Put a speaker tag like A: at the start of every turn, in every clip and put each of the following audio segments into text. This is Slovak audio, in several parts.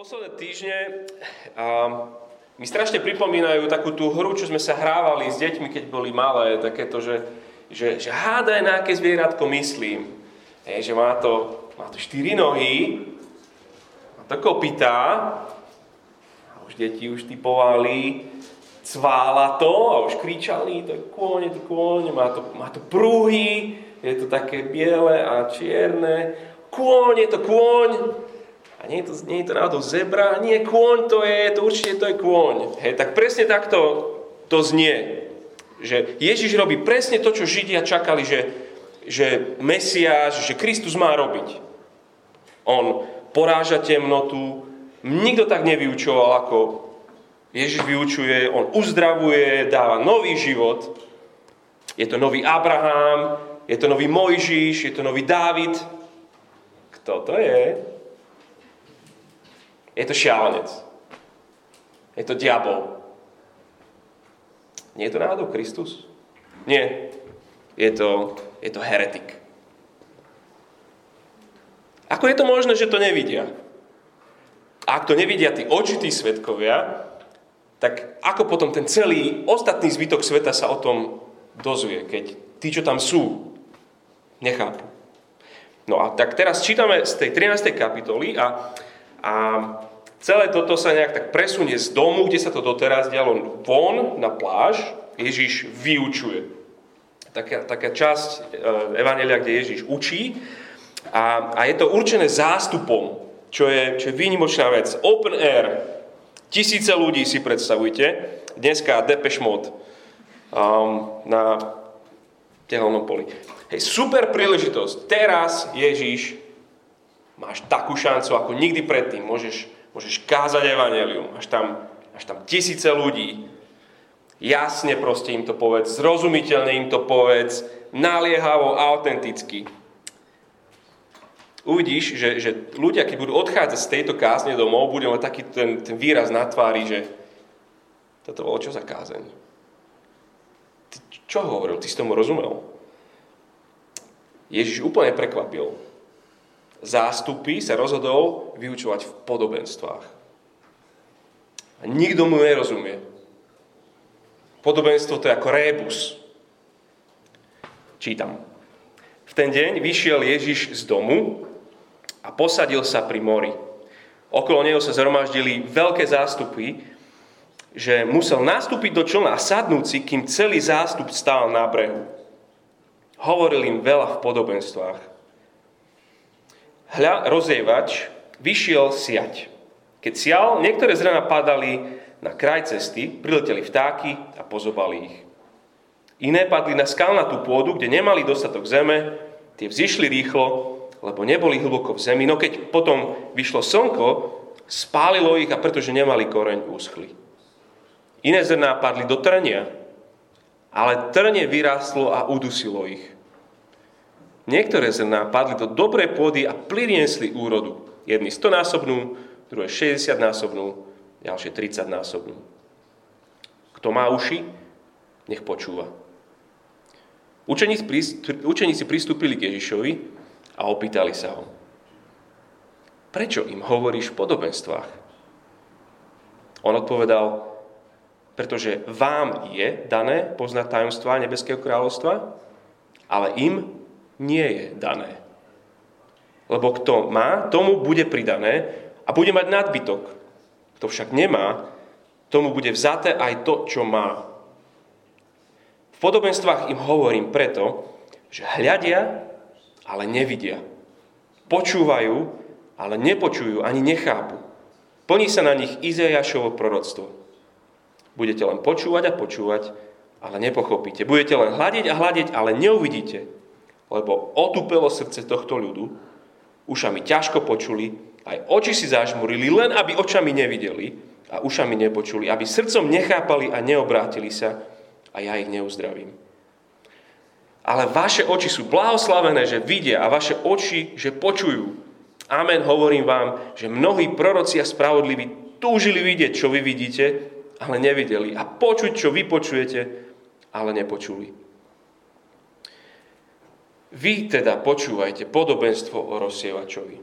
A: Posledné týždne a, mi strašne pripomínajú takú tú hru, čo sme sa hrávali s deťmi, keď boli malé, takéto, že, že, že hádaj, na aké zvieratko myslím. Je, že má to, má to štyri nohy, má to kopytá, a už deti už typovali, cvála to a už kričali, to je kôň, to kôň, má to, má to prúhy, je to také biele a čierne, kôň, je to kôň, a nie je to, nie je to náhodou zebra, nie, kôň to je, to určite to je kôň. Hej, tak presne takto to znie. Že Ježiš robí presne to, čo Židia čakali, že, že Mesiáš, že Kristus má robiť. On poráža temnotu, nikto tak nevyučoval, ako Ježiš vyučuje, on uzdravuje, dáva nový život. Je to nový Abraham, je to nový Mojžiš, je to nový Dávid. Kto to je? Je to šialenec. Je to diabol. Nie je to náhodou Kristus? Nie. Je to, je to heretik. Ako je to možné, že to nevidia? A ak to nevidia tí očití svetkovia, tak ako potom ten celý ostatný zbytok sveta sa o tom dozvie, keď tí, čo tam sú, nechápu. No a tak teraz čítame z tej 13. kapitoly a, a Celé toto sa nejak tak presunie z domu, kde sa to doteraz dialo von na pláž. Ježiš vyučuje. Taká, taká časť e, Evangelia, kde Ježiš učí. A, a je to určené zástupom, čo je, čo je výnimočná vec. Open air. Tisíce ľudí si predstavujte. Dneska Depeche Mode um, na tehelnom poli. Hej, super príležitosť. Teraz, Ježiš, máš takú šancu ako nikdy predtým. Môžeš Môžeš kázať evanelium, až tam, až tam tisíce ľudí. Jasne proste im to povedz, zrozumiteľne im to povedz, naliehavo, autenticky. Uvidíš, že, že ľudia, keď budú odchádzať z tejto kázne domov, budú mať taký ten, ten výraz na tvári, že toto bolo čo za kázeň? Ty čo hovoril? Ty si tomu rozumel? Ježiš úplne prekvapil zástupy sa rozhodol vyučovať v podobenstvách. A nikto mu nerozumie. Podobenstvo to je ako rébus. Čítam. V ten deň vyšiel Ježiš z domu a posadil sa pri mori. Okolo neho sa zhromaždili veľké zástupy, že musel nastúpiť do člna a sadnúť si, kým celý zástup stál na brehu. Hovoril im veľa v podobenstvách hľa, rozjievač vyšiel siať. Keď sial, niektoré zrna padali na kraj cesty, prileteli vtáky a pozobali ich. Iné padli na skalnatú pôdu, kde nemali dostatok zeme, tie vzýšli rýchlo, lebo neboli hlboko v zemi, no keď potom vyšlo slnko, spálilo ich a pretože nemali koreň, uschli. Iné zrná padli do trnia, ale trnie vyrástlo a udusilo ich. Niektoré zrná padli do dobrej pôdy a priniesli úrodu. Jedni 100 násobnú, druhé 60 násobnú, ďalšie 30 násobnú. Kto má uši, nech počúva. Učeníci pristúpili k Ježišovi a opýtali sa ho. Prečo im hovoríš v podobenstvách? On odpovedal, pretože vám je dané poznať tajomstvá Nebeského kráľovstva, ale im nie je dané. Lebo kto má, tomu bude pridané a bude mať nadbytok. Kto však nemá, tomu bude vzaté aj to, čo má. V podobenstvách im hovorím preto, že hľadia, ale nevidia. Počúvajú, ale nepočujú ani nechápu. Plní sa na nich Izajašovo proroctvo. Budete len počúvať a počúvať, ale nepochopíte. Budete len hľadiť a hľadiť, ale neuvidíte lebo otupelo srdce tohto ľudu, ušami ťažko počuli, aj oči si zažmurili, len aby očami nevideli a ušami nepočuli, aby srdcom nechápali a neobrátili sa a ja ich neuzdravím. Ale vaše oči sú blahoslavené, že vidia a vaše oči, že počujú. Amen, hovorím vám, že mnohí proroci a spravodliví túžili vidieť, čo vy vidíte, ale nevideli. A počuť, čo vy počujete, ale nepočuli. Vy teda počúvajte podobenstvo o rozsievačovi.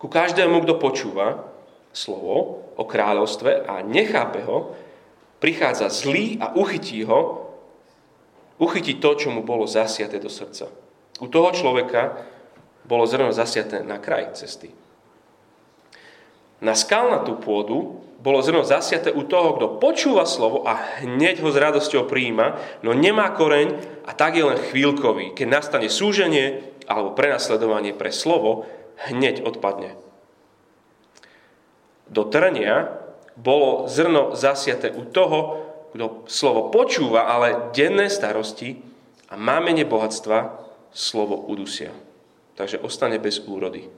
A: Ku každému, kto počúva, slovo o kráľovstve a nechápe ho, prichádza zlý a uchytí ho, uchytí to, čo mu bolo zasiaté do srdca. U toho človeka bolo zrno zasiaté na kraj cesty. Na skalnatú pôdu bolo zrno zasiaté u toho, kto počúva slovo a hneď ho s radosťou prijíma, no nemá koreň a tak je len chvíľkový. Keď nastane súženie alebo prenasledovanie pre slovo, hneď odpadne. Do trnia bolo zrno zasiate u toho, kto slovo počúva, ale denné starosti a mámenie bohatstva slovo udusia. Takže ostane bez úrody.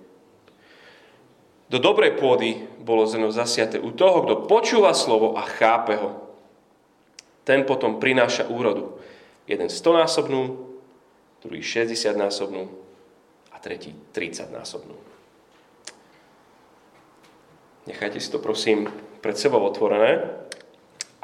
A: Do dobrej pôdy bolo zrno zasiate u toho, kto počúva slovo a chápe ho. Ten potom prináša úrodu. Jeden 100-násobnú, druhý 60-násobnú a tretí 30-násobnú. Nechajte si to prosím pred sebou otvorené.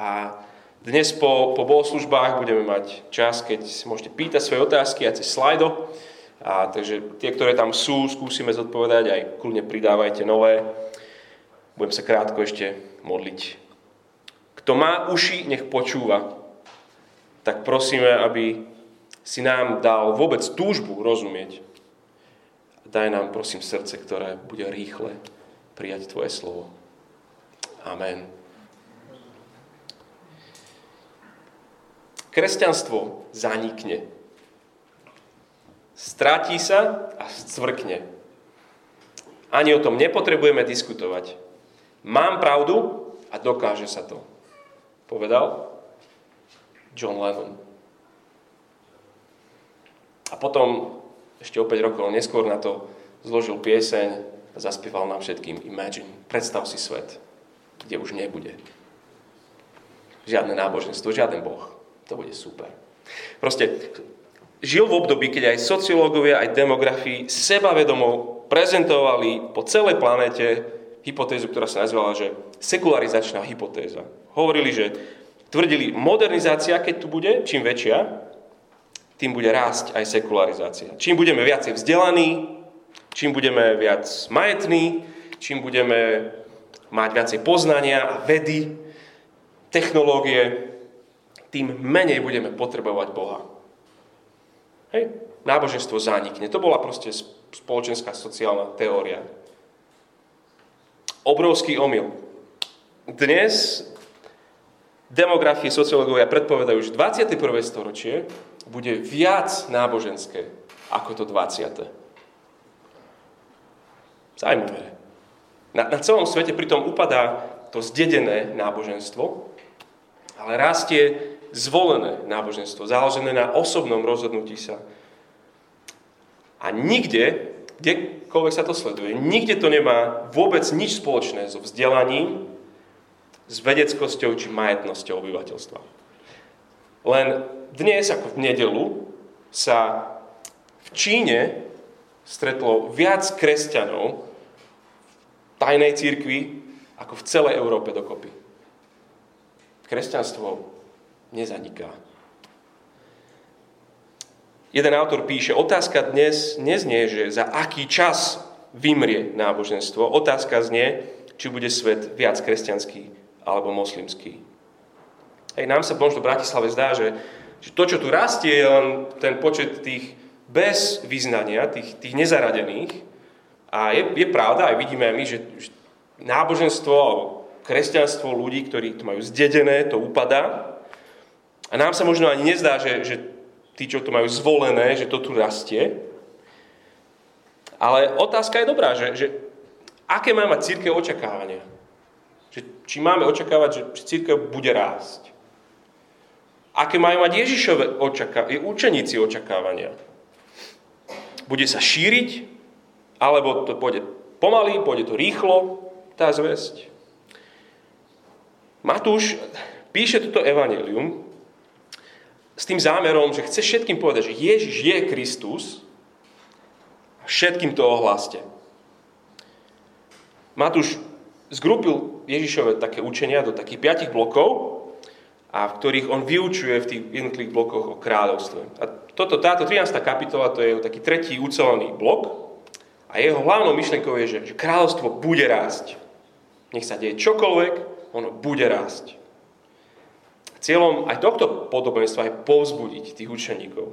A: A dnes po, po bohoslužbách budeme mať čas, keď si môžete pýtať svoje otázky aj cez slajdo. A takže tie, ktoré tam sú, skúsime zodpovedať, aj kľudne pridávajte nové. Budem sa krátko ešte modliť. Kto má uši, nech počúva. Tak prosíme, aby si nám dal vôbec túžbu rozumieť. Daj nám, prosím, srdce, ktoré bude rýchle prijať Tvoje slovo. Amen. Kresťanstvo zanikne stratí sa a scvrkne. Ani o tom nepotrebujeme diskutovať. Mám pravdu a dokáže sa to. Povedal John Lennon. A potom, ešte o 5 rokov neskôr na to zložil pieseň a zaspieval nám všetkým Imagine. Predstav si svet, kde už nebude. Žiadne náboženstvo, žiaden Boh. To bude super. Proste žil v období, keď aj sociológovia, aj demografii sebavedomo prezentovali po celej planete hypotézu, ktorá sa nazvala, že sekularizačná hypotéza. Hovorili, že tvrdili, modernizácia, keď tu bude, čím väčšia, tým bude rásť aj sekularizácia. Čím budeme viacej vzdelaní, čím budeme viac majetní, čím budeme mať viacej poznania a vedy, technológie, tým menej budeme potrebovať Boha. Hej, náboženstvo zanikne. To bola proste spoločenská sociálna teória. Obrovský omyl. Dnes demografie sociológovia predpovedajú, že 21. storočie bude viac náboženské ako to 20. Zajímavé. Na, na celom svete pritom upadá to zdedené náboženstvo, ale rastie zvolené náboženstvo, založené na osobnom rozhodnutí sa. A nikde, kdekoľvek sa to sleduje, nikde to nemá vôbec nič spoločné so vzdelaním, s vedeckosťou či majetnosťou obyvateľstva. Len dnes, ako v nedelu, sa v Číne stretlo viac kresťanov v tajnej církvi ako v celej Európe dokopy. Kresťanstvo nezaniká. Jeden autor píše, otázka dnes neznie, že za aký čas vymrie náboženstvo. Otázka znie, či bude svet viac kresťanský alebo moslimský. Hej, nám sa možno v Bratislave zdá, že, že to, čo tu rastie, je len ten počet tých bez vyznania, tých, tých nezaradených. A je, je pravda, aj vidíme aj my, že, že náboženstvo alebo kresťanstvo ľudí, ktorí to majú zdedené, to upadá. A nám sa možno ani nezdá, že, že tí, čo to majú zvolené, že to tu rastie. Ale otázka je dobrá, že, že aké má mať církev očakávania? Že, či máme očakávať, že, církev bude rásť? Aké majú mať Ježišové očakávania, učeníci očakávania? Bude sa šíriť? Alebo to pôjde pomaly, pôjde to rýchlo, tá zväzť? Matúš píše toto evanelium s tým zámerom, že chce všetkým povedať, že Ježiš je Kristus a všetkým to ohláste. Matúš zgrupil Ježišove také učenia do takých piatich blokov, a v ktorých on vyučuje v tých jednotlivých blokoch o kráľovstve. A toto, táto 13. kapitola to je taký tretí ucelený blok a jeho hlavnou myšlenkou je, že, že kráľovstvo bude rásť. Nech sa deje čokoľvek, ono bude rásť. Cieľom aj tohto podobenstva je povzbudiť tých učeníkov.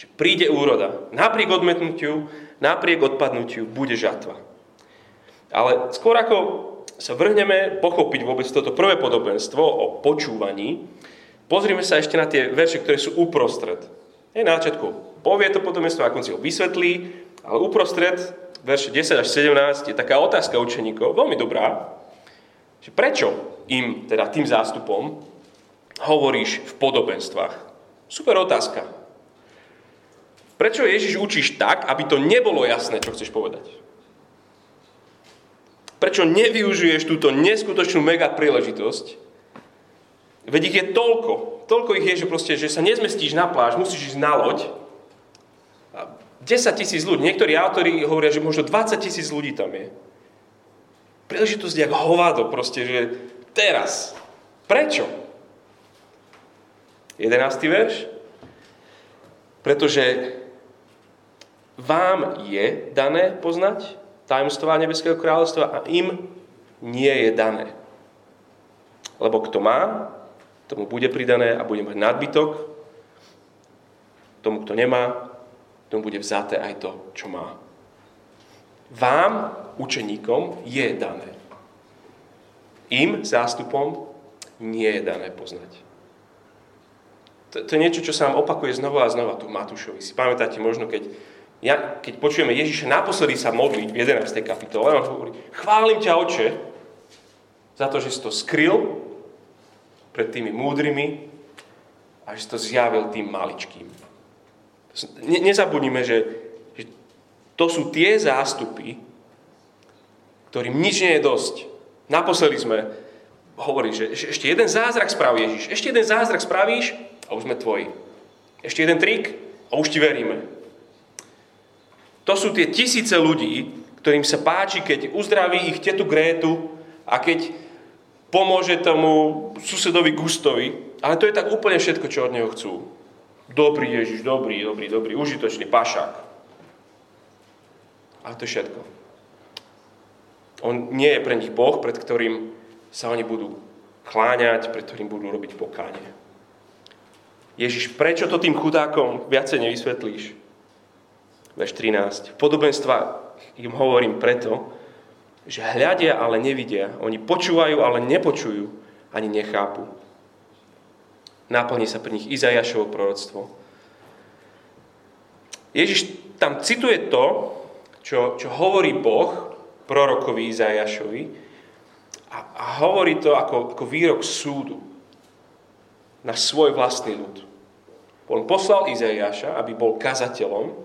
A: Že príde úroda. Napriek odmetnutiu, napriek odpadnutiu bude žatva. Ale skôr ako sa vrhneme pochopiť vôbec toto prvé podobenstvo o počúvaní, pozrime sa ešte na tie verše, ktoré sú uprostred. Je na začiatku povie to podobenstvo, ako si ho vysvetlí, ale uprostred verše 10 až 17 je taká otázka učeníkov, veľmi dobrá, že prečo im, teda tým zástupom, hovoríš v podobenstvách? Super otázka. Prečo Ježiš učíš tak, aby to nebolo jasné, čo chceš povedať? Prečo nevyužiješ túto neskutočnú mega príležitosť? Veď ich je toľko. Toľko ich je, že, proste, že sa nezmestíš na pláž, musíš ísť na loď. 10 tisíc ľudí. Niektorí autori hovoria, že možno 20 tisíc ľudí tam je. Príležitosť jak hovado proste, že teraz. Prečo? 11. verš. Pretože vám je dané poznať tajomstvá Nebeského kráľovstva a im nie je dané. Lebo kto má, tomu bude pridané a bude mať nadbytok. Tomu, kto nemá, tomu bude vzaté aj to, čo má. Vám, učeníkom, je dané. Im, zástupom, nie je dané poznať. To, to je niečo, čo sa nám opakuje znova a znova tu Matúšovi. Si pamätáte možno, keď ja, keď počujeme Ježiša naposledy sa modliť v 11. kapitole, on hovorí, chválim ťa, oče, za to, že si to skryl pred tými múdrymi a že si to zjavil tým maličkým. Ne, nezabudnime, že, že to sú tie zástupy, ktorým nič nie je dosť. Naposledy sme hovorili, že, že ešte jeden zázrak spraví Ježiš. Ešte jeden zázrak spravíš a už sme tvoji. Ešte jeden trik a už ti veríme. To sú tie tisíce ľudí, ktorým sa páči, keď uzdraví ich tetu Grétu a keď pomôže tomu susedovi Gustovi. Ale to je tak úplne všetko, čo od neho chcú. Dobrý Ježiš, dobrý, dobrý, dobrý, užitočný pašák. Ale to je všetko. On nie je pre nich Boh, pred ktorým sa oni budú kláňať, pred ktorým budú robiť pokánie. Ježiš, prečo to tým chudákom viacej nevysvetlíš? verš 13. Podobenstva im hovorím preto, že hľadia, ale nevidia. Oni počúvajú, ale nepočujú, ani nechápu. Naplní sa pri nich Izajašovo proroctvo. Ježiš tam cituje to, čo, čo hovorí Boh prorokovi Izajašovi a, a hovorí to ako, ako výrok súdu na svoj vlastný ľud. On poslal Izajaša, aby bol kazateľom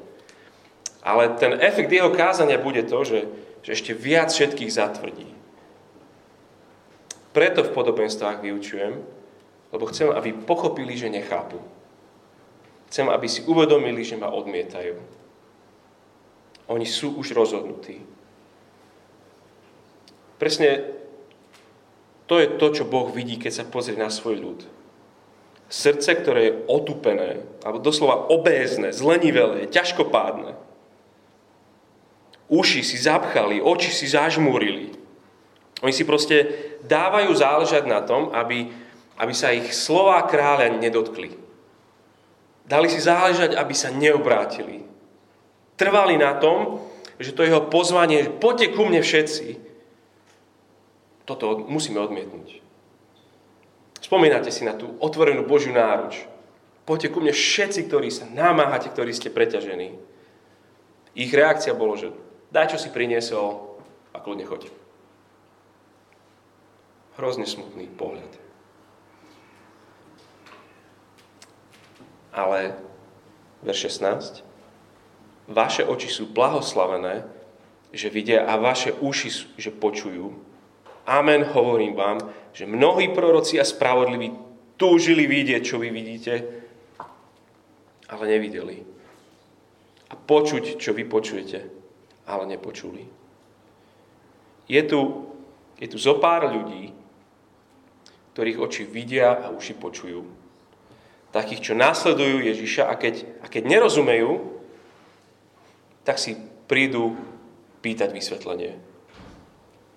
A: ale ten efekt jeho kázania bude to, že, že ešte viac všetkých zatvrdí. Preto v podobenstvách vyučujem, lebo chcem, aby pochopili, že nechápu. Chcem, aby si uvedomili, že ma odmietajú. Oni sú už rozhodnutí. Presne to je to, čo Boh vidí, keď sa pozrie na svoj ľud. Srdce, ktoré je otupené, alebo doslova obézne, zlenivelé, ťažkopádne, uši si zapchali, oči si zažmúrili. Oni si proste dávajú záležať na tom, aby, aby sa ich slová kráľa nedotkli. Dali si záležať, aby sa neobrátili. Trvali na tom, že to jeho pozvanie, poďte ku mne všetci, toto musíme odmietnúť. Spomínate si na tú otvorenú Božiu náruč. Poďte ku mne všetci, ktorí sa namáhate, ktorí ste preťažení. Ich reakcia bolo, že daj, čo si priniesol a kľudne choď. Hrozne smutný pohľad. Ale, verš 16, vaše oči sú blahoslavené, že vidia a vaše uši, že počujú. Amen, hovorím vám, že mnohí proroci a spravodliví túžili vidieť, čo vy vidíte, ale nevideli. A počuť, čo vy počujete, ale nepočuli. Je tu, je tu zo pár ľudí, ktorých oči vidia a uši počujú. Takých, čo následujú Ježiša a keď, a keď nerozumejú, tak si prídu pýtať vysvetlenie.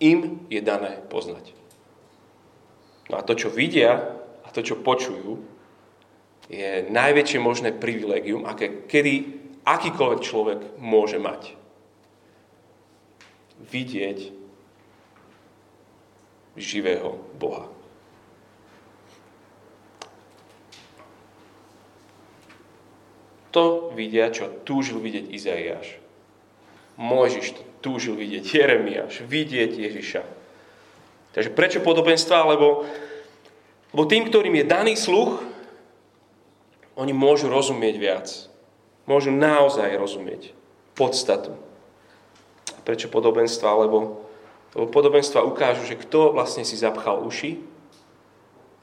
A: Im je dané poznať. No a to, čo vidia a to, čo počujú, je najväčšie možné privilegium, aké kedy akýkoľvek človek môže mať. Vidieť živého Boha. To vidia, čo túžil vidieť Izaiáš. Môžiš to túžil vidieť Jeremiáš, vidieť Ježiša. Takže prečo podobenstva? Lebo, lebo tým, ktorým je daný sluch, oni môžu rozumieť viac. Môžu naozaj rozumieť podstatu. Prečo podobenstva? Lebo, lebo podobenstva ukážu, že kto vlastne si zapchal uši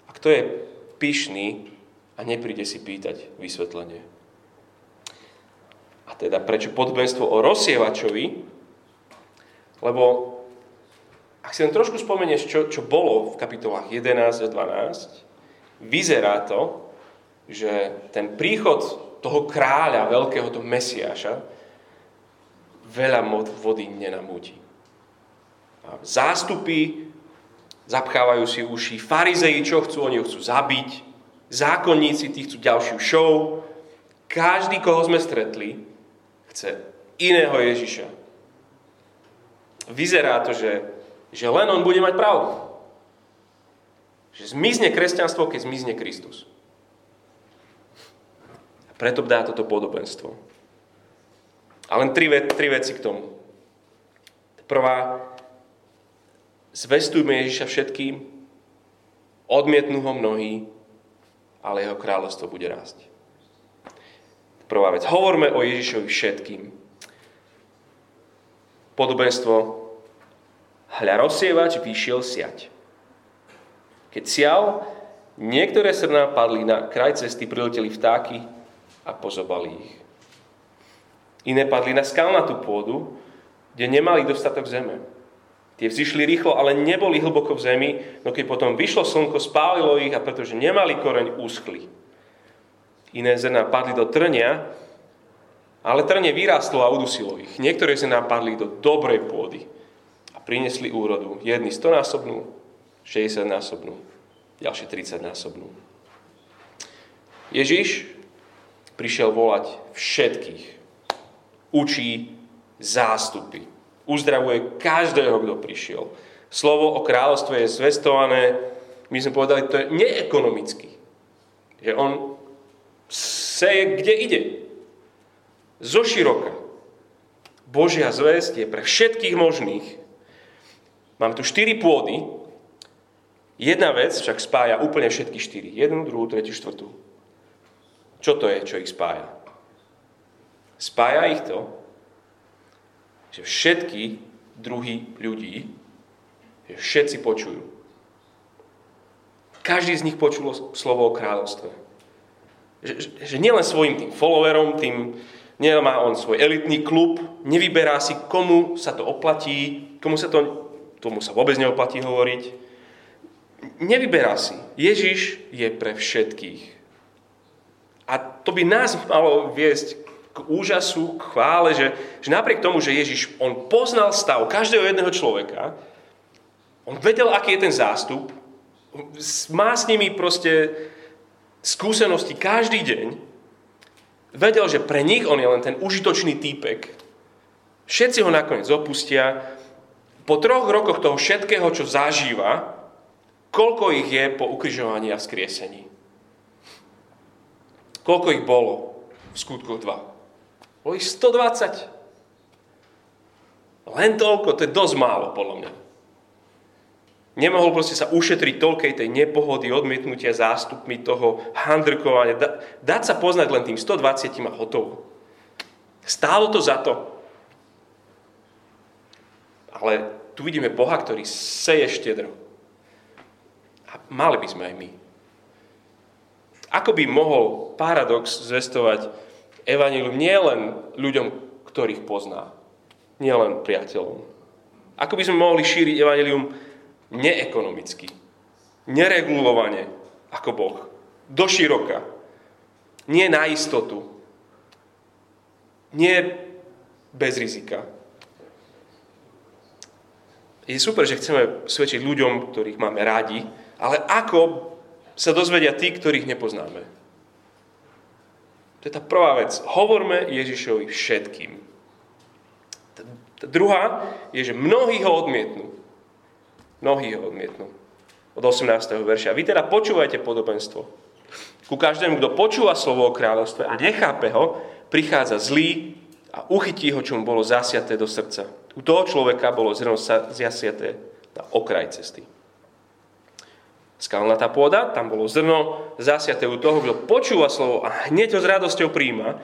A: a kto je pyšný a nepríde si pýtať vysvetlenie. A teda prečo podobenstvo o rozsievačovi? Lebo ak si len trošku spomenieš, čo, čo bolo v kapitolách 11 a 12, vyzerá to, že ten príchod toho kráľa, veľkého toho Mesiáša, veľa vody nenamúti. Zástupy zapchávajú si uši, farizeji čo chcú, oni ho chcú zabiť, zákonníci tí chcú ďalšiu show, každý, koho sme stretli, chce iného Ježiša. Vyzerá to, že, že len on bude mať pravdu. Že zmizne kresťanstvo, keď zmizne Kristus. A preto dá toto podobenstvo. A len tri, tri veci k tomu. Prvá, zvestujme Ježiša všetkým, odmietnú ho mnohí, ale jeho kráľovstvo bude rásť. Prvá vec. Hovorme o Ježišovi všetkým. Podobenstvo. Hľa rozsievač vyšiel siať. Keď sial, niektoré srná padli na kraj cesty, prileteli vtáky a pozobali ich. Iné padli na skalnatú pôdu, kde nemali dostatok zeme. Tie vzýšli rýchlo, ale neboli hlboko v zemi, no keď potom vyšlo slnko, spálilo ich a pretože nemali koreň, úschli. Iné zrná padli do trnia, ale trnie vyrástlo a udusilo ich. Niektoré zrná padli do dobrej pôdy a prinesli úrodu. Jedni 100 násobnú, 60 násobnú, ďalšie 30 násobnú. Ježiš prišiel volať všetkých. Učí zástupy. Uzdravuje každého, kto prišiel. Slovo o kráľovstve je zvestované, my sme povedali, to je neekonomicky. Že on seje, kde ide. Zo široka. Božia zväzť je pre všetkých možných. Mám tu štyri pôdy. Jedna vec však spája úplne všetky štyri. Jednu, druhú, tretiu, štvrtú. Čo to je, čo ich spája? Spája ich to, že všetky druhy ľudí, že všetci počujú. Každý z nich počul slovo o kráľovstve. Že, že nielen svojim tým followerom, tým, nemá on svoj elitný klub, nevyberá si, komu sa to oplatí, komu sa to, tomu sa vôbec neoplatí hovoriť. Nevyberá si. Ježiš je pre všetkých. A to by nás malo viesť k úžasu, k chvále, že, že napriek tomu, že Ježiš, on poznal stav každého jedného človeka, on vedel, aký je ten zástup, má s nimi proste skúsenosti každý deň, vedel, že pre nich on je len ten užitočný týpek. Všetci ho nakoniec opustia. Po troch rokoch toho všetkého, čo zažíva, koľko ich je po ukrižovaní a skriesení? Koľko ich bolo v skutkoch 2? Bolo ich 120. Len toľko, to je dosť málo, podľa mňa. Nemohol proste sa ušetriť toľkej tej nepohody, odmietnutia zástupmi toho handrkovania. Da, dať sa poznať len tým 120 a hotovo. Stálo to za to. Ale tu vidíme Boha, ktorý seje štedro. A mali by sme aj my. Ako by mohol paradox zvestovať evanílium nie len ľuďom, ktorých pozná, nie len priateľom. Ako by sme mohli šíriť evanílium neekonomicky, neregulovane ako Boh, do široka, nie na istotu, nie bez rizika. Je super, že chceme svedčiť ľuďom, ktorých máme rádi, ale ako sa dozvedia tí, ktorých nepoznáme? To je tá prvá vec. Hovorme Ježišovi všetkým. Tá druhá je, že mnohí ho odmietnú. Mnohí ho odmietnú. Od 18. verša. Vy teda počúvajte podobenstvo. Ku každému, kto počúva slovo o kráľovstve a nechápe ho, prichádza zlý a uchytí ho, čo mu bolo zasiaté do srdca. U toho človeka bolo zrno zasiaté na okraj cesty. Skalnatá pôda, tam bolo zrno zasiaté u toho, kto počúva slovo a hneď ho s radosťou príjma,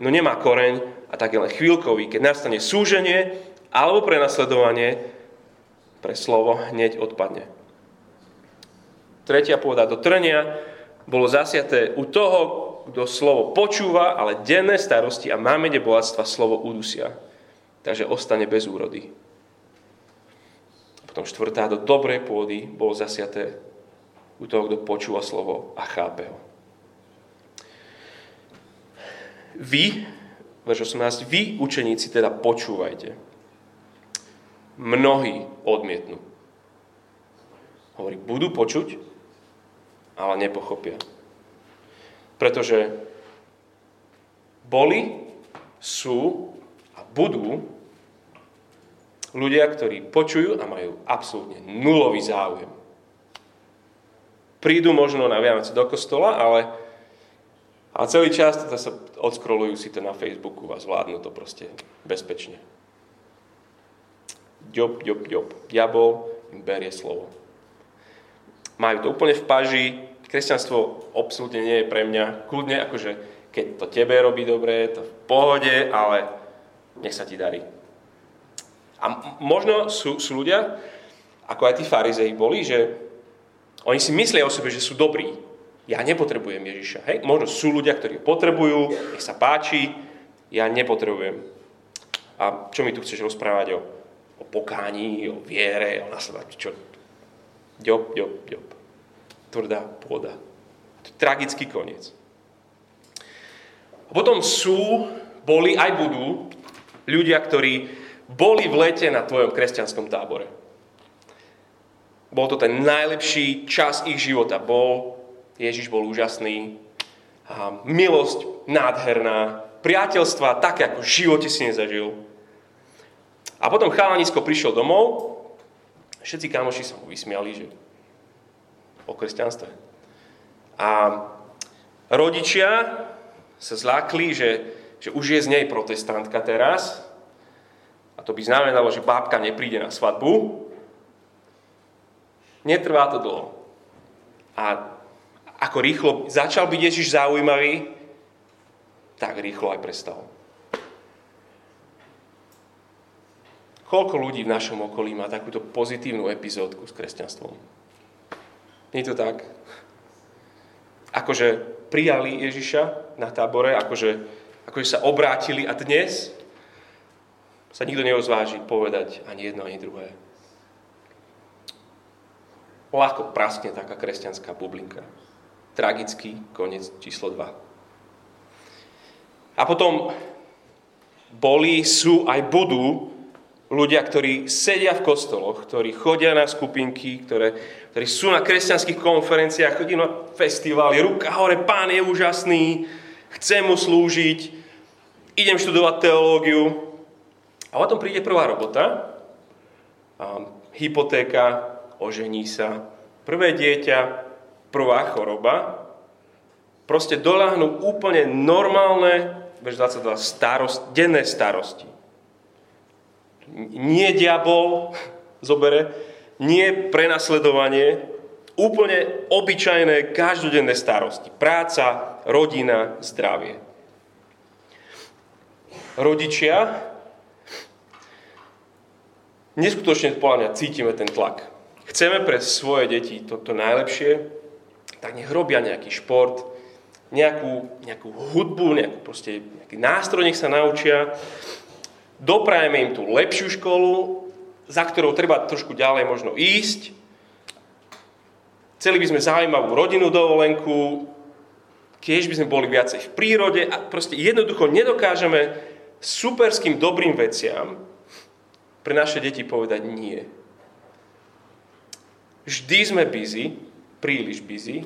A: no nemá koreň a tak je len chvíľkový. Keď nastane súženie alebo prenasledovanie, pre slovo hneď odpadne. Tretia pôda do trnia bolo zasiaté u toho, kto slovo počúva, ale denné starosti a mámene bohatstva slovo udusia. Takže ostane bez úrody. Potom štvrtá, do dobrej pôdy bolo zasiaté u toho, kto počúva slovo a chápe ho. Vy, verš 18, vy, učeníci, teda počúvajte. Mnohí odmietnú. Hovorí, budú počuť, ale nepochopia. Pretože boli, sú a budú ľudia, ktorí počujú a majú absolútne nulový záujem. Prídu možno na Vianoce do kostola, ale a celý čas teda sa odskrolujú si to na Facebooku a zvládnu to proste bezpečne. Ďob, ďob, ďob. Diabol im berie slovo. Majú to úplne v paži, kresťanstvo absolútne nie je pre mňa. Kľudne, akože keď to tebe robí dobre, to v pohode, ale nech sa ti darí. A možno sú, sú ľudia, ako aj tí farizei boli, že oni si myslia o sebe, že sú dobrí. Ja nepotrebujem Ježiša. Hej? Možno sú ľudia, ktorí potrebujú, nech sa páči, ja nepotrebujem. A čo mi tu chceš rozprávať o, o pokání, o viere, o nasledovaní? Čo? Ďob, ďob, ďob tvrdá pôda. Tragický koniec. A potom sú, boli aj budú ľudia, ktorí boli v lete na tvojom kresťanskom tábore. Bol to ten najlepší čas ich života. Bol, Ježiš bol úžasný, a milosť nádherná, priateľstva také, ako v živote si nezažil. A potom chalanisko prišiel domov, všetci kamoši sa mu vysmiali, že o kresťanstve. A rodičia sa zlákli, že, že už je z nej protestantka teraz, a to by znamenalo, že bábka nepríde na svadbu. Netrvá to dlho. A ako rýchlo začal byť Ježiš zaujímavý, tak rýchlo aj prestal. Koľko ľudí v našom okolí má takúto pozitívnu epizódku s kresťanstvom? Nie je to tak? Akože prijali Ježiša na tábore, akože, akože sa obrátili a dnes sa nikto neozváži povedať ani jedno, ani druhé. Ľahko praskne taká kresťanská bublinka. Tragický koniec číslo 2. A potom boli, sú aj budú ľudia, ktorí sedia v kostoloch, ktorí chodia na skupinky, ktoré, ktorí sú na kresťanských konferenciách, chodí na festivály, ruka hore, pán je úžasný, chcem mu slúžiť, idem študovať teológiu. A potom príde prvá robota, a hypotéka, ožení sa, prvé dieťa, prvá choroba, proste doláhnú úplne normálne, bež 22, starost, denné starosti. Nie diabol zobere, nie prenasledovanie, úplne obyčajné každodenné starosti. Práca, rodina, zdravie. Rodičia, neskutočne podľa mňa cítime ten tlak. Chceme pre svoje deti toto najlepšie, tak nech robia nejaký šport, nejakú, nejakú hudbu, nejakú proste, nejaký nástroj nech sa naučia, doprajeme im tú lepšiu školu, za ktorou treba trošku ďalej možno ísť. Chceli by sme zaujímavú rodinnú dovolenku, keď by sme boli viacej v prírode a proste jednoducho nedokážeme superským dobrým veciam pre naše deti povedať nie. Vždy sme busy, príliš busy,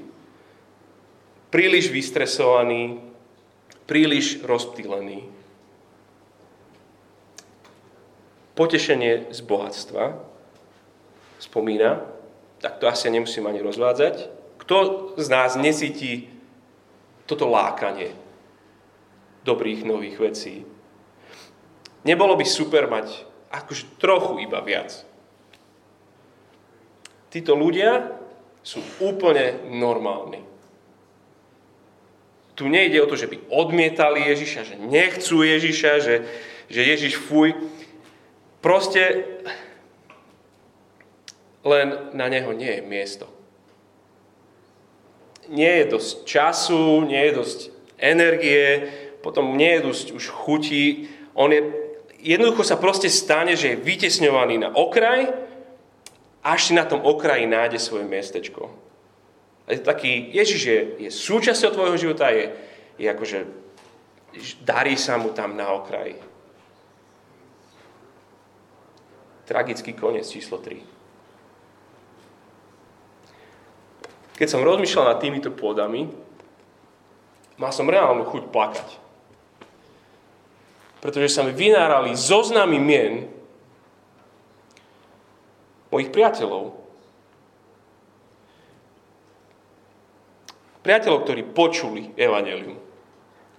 A: príliš vystresovaní, príliš rozptýlení. Potešenie z bohatstva spomína, tak to asi nemusím ani rozvádzať. Kto z nás nesíti toto lákanie dobrých nových vecí? Nebolo by super mať akože trochu iba viac. Títo ľudia sú úplne normálni. Tu nejde o to, že by odmietali Ježiša, že nechcú Ježiša, že, že Ježiš fuj. Proste len na neho nie je miesto. Nie je dosť času, nie je dosť energie, potom nie je dosť už chutí. On je, jednoducho sa proste stane, že je vytesňovaný na okraj až si na tom okraji nájde svoje miestečko. A je taký, Ježiš je, je súčasťou tvojho života, je, je akože, darí sa mu tam na okraji. Tragický koniec číslo 3. Keď som rozmýšľal nad týmito pôdami, mal som reálnu chuť plakať. Pretože sa mi vynárali zoznamy mien, mojich priateľov. Priateľov, ktorí počuli evanelium.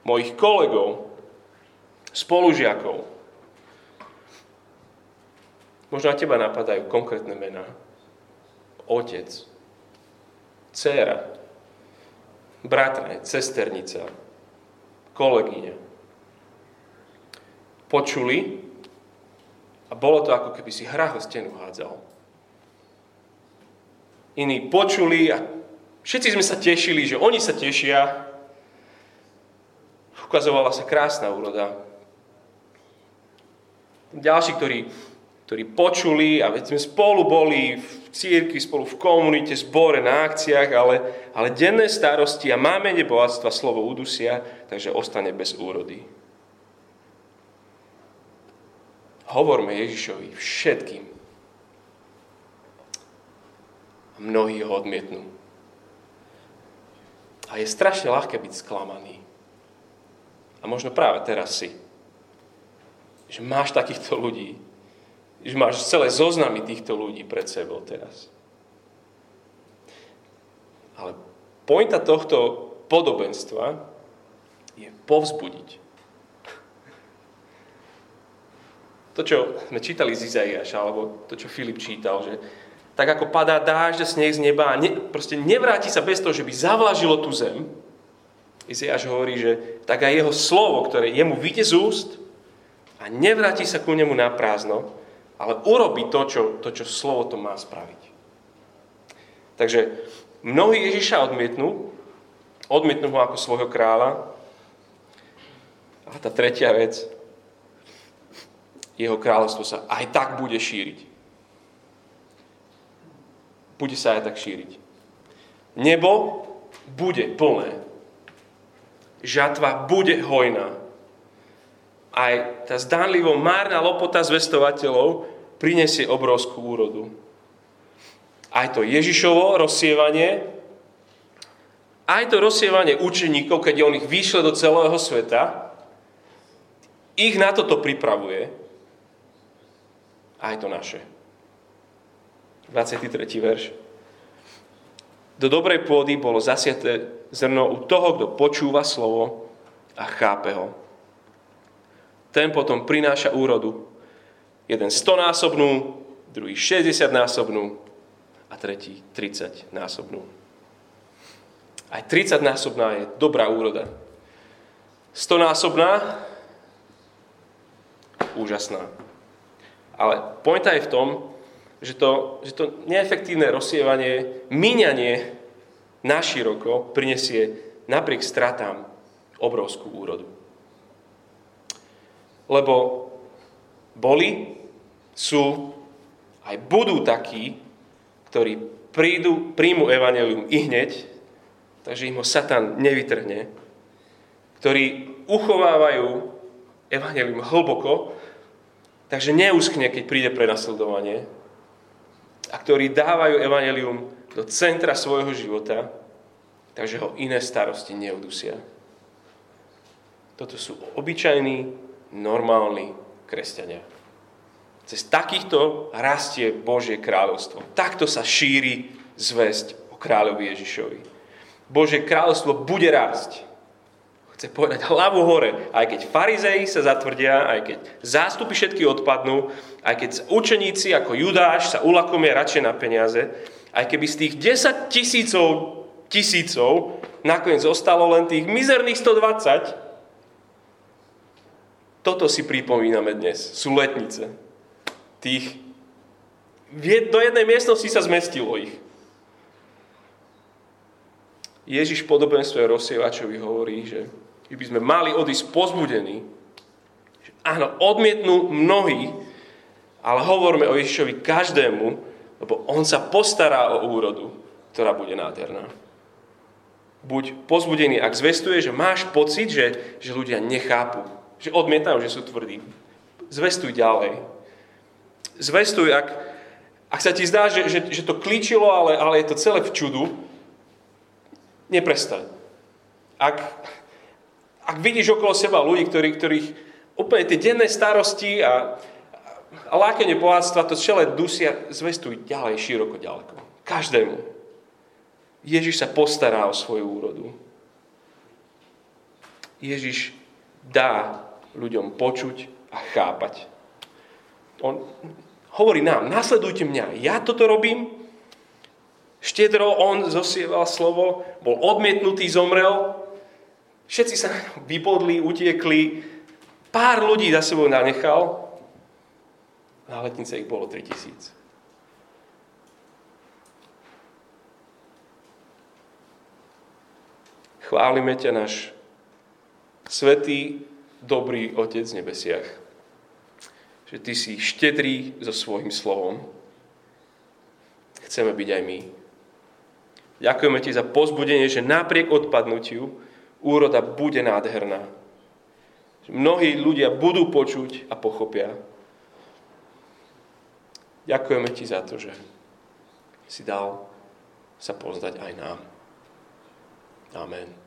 A: Mojich kolegov, spolužiakov. Možno na teba napadajú konkrétne mená. Otec, dcéra, bratranec, cesternica, kolegyňa. Počuli a bolo to ako keby si hrách o stenu hádzal iní počuli a všetci sme sa tešili, že oni sa tešia. Ukazovala sa krásna úroda. Ďalší, ktorí, ktorí počuli a veď sme spolu boli v církvi, spolu v komunite, zbore, na akciách, ale, ale denné starosti a máme bohatstva slovo udusia, takže ostane bez úrody. Hovorme Ježišovi všetkým, a mnohí ho odmietnú. A je strašne ľahké byť sklamaný. A možno práve teraz si. Že máš takýchto ľudí. Že máš celé zoznamy týchto ľudí pred sebou teraz. Ale pointa tohto podobenstva je povzbudiť. To, čo sme čítali z Izaiáša, alebo to, čo Filip čítal, že tak ako padá dážď a sneh z neba a ne, proste nevráti sa bez toho, že by zavlažilo tú zem. Iziáš hovorí, že tak aj jeho slovo, ktoré jemu vyjde z úst a nevráti sa ku nemu na prázdno, ale urobí to čo, to, čo slovo to má spraviť. Takže mnohí Ježiša odmietnú, odmietnú ho ako svojho kráľa. A tá tretia vec, jeho kráľovstvo sa aj tak bude šíriť bude sa aj tak šíriť. Nebo bude plné. Žatva bude hojná. Aj tá zdánlivo márna lopota zvestovateľov prinesie obrovskú úrodu. Aj to Ježišovo rozsievanie, aj to rozsievanie učeníkov, keď on ich vyšle do celého sveta, ich na toto pripravuje. Aj to naše. 23. verš. Do dobrej pôdy bolo zasiaté zrno u toho, kto počúva slovo a chápe ho. Ten potom prináša úrodu. Jeden 100 násobnú, druhý 60 násobnú a tretí 30 násobnú. Aj 30 násobná je dobrá úroda. 100 násobná, úžasná. Ale pointa je v tom, že to, že to neefektívne rozsievanie, míňanie na široko prinesie napriek stratám obrovskú úrodu. Lebo boli, sú, aj budú takí, ktorí prídu, príjmu evanelium i hneď, takže im ho Satan nevytrhne, ktorí uchovávajú evanelium hlboko, takže neuskne, keď príde prenasledovanie, a ktorí dávajú evanelium do centra svojho života, takže ho iné starosti neudusia. Toto sú obyčajní, normálni kresťania. Cez takýchto rastie Božie kráľovstvo. Takto sa šíri zväzť o kráľovi Ježišovi. Božie kráľovstvo bude rásť. Chce povedať hlavu hore. Aj keď farizeji sa zatvrdia, aj keď zástupy všetky odpadnú, aj keď učeníci ako Judáš sa ulakomia radšej na peniaze, aj keby z tých 10 tisícov tisícov nakoniec zostalo len tých mizerných 120, toto si pripomíname dnes. Sú letnice tých do jednej miestnosti sa zmestilo ich. Ježiš v podobenstve rozsievačovi hovorí, že by sme mali odísť pozbudení. Že áno, odmietnú mnohí, ale hovoríme o Ježišovi každému, lebo on sa postará o úrodu, ktorá bude nádherná. Buď pozbudený, ak zvestuje, že máš pocit, že, že ľudia nechápu, že odmietajú, že sú tvrdí. Zvestuj ďalej zvestuj, ak, ak sa ti zdá, že, že, že to klíčilo, ale, ale je to celé v čudu, neprestaň. Ak, ak vidíš okolo seba ľudí, ktorí, ktorých úplne tie denné starosti a, a lákenie bohatstva, to celé dusia, zvestuj ďalej, široko, ďaleko. Každému. Ježiš sa postará o svoju úrodu. Ježiš dá ľuďom počuť a chápať. On, hovorí nám, nasledujte mňa, ja toto robím. Štedro on zosieval slovo, bol odmietnutý, zomrel. Všetci sa vybodli, utiekli. Pár ľudí za sebou nanechal. Na letnice ich bolo 3000. Chválime ťa, náš svetý, dobrý Otec v nebesiach že Ty si štedrý so svojím slovom. Chceme byť aj my. Ďakujeme Ti za pozbudenie, že napriek odpadnutiu úroda bude nádherná. Mnohí ľudia budú počuť a pochopia. Ďakujeme Ti za to, že si dal sa poznať aj nám. Amen.